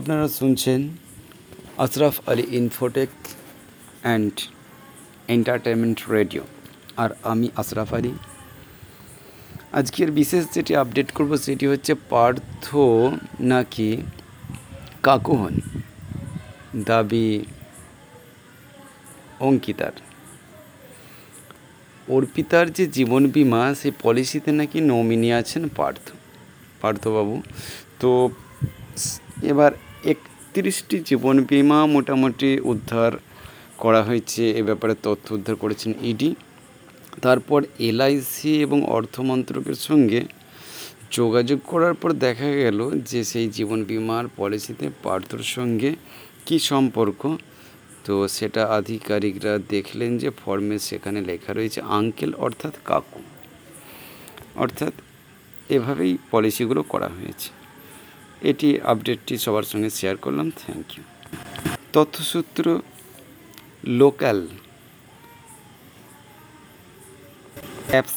আপনারা শুনছেন Ashraf Ali infotech and entertainment radio আর আমি আশরাফ আলী। আজকের বিশেষ যেটি আপডেট করব সেটি হচ্ছে পার্থ নাকি কাকু হন? দাবি অঙ্কিতার। অর্পিতার যে জীবন বিমা, সেই পলিসিতে নাকি নমিনি আছেন পার্থ। পার্থবাবু, তো এবার একত্রিশটি জীবন বিমা মোটামুটি উদ্ধার করা হয়েছে, এ ব্যাপারে তথ্য উদ্ধার করেছেন ইডি তারপর এলআইসি এবং অর্থ মন্ত্রকের সঙ্গে যোগাযোগ করার পর দেখা গেল যে সেই জীবন বিমার পলিসিতে পার্থর সঙ্গে কি সম্পর্ক। তো সেটা আধিকারিকরা দেখলেন যে ফর্মে সেখানে লেখা রয়েছে আঙ্কেল অর্থাৎ কাকু। অর্থাৎ এভাবেই পলিসিগুলো করা হয়েছে। এটি আপডেটটি সবার সঙ্গে শেয়ার করলাম। থ্যাংক ইউ তথ্যসূত্র লোকাল। অ্যাপস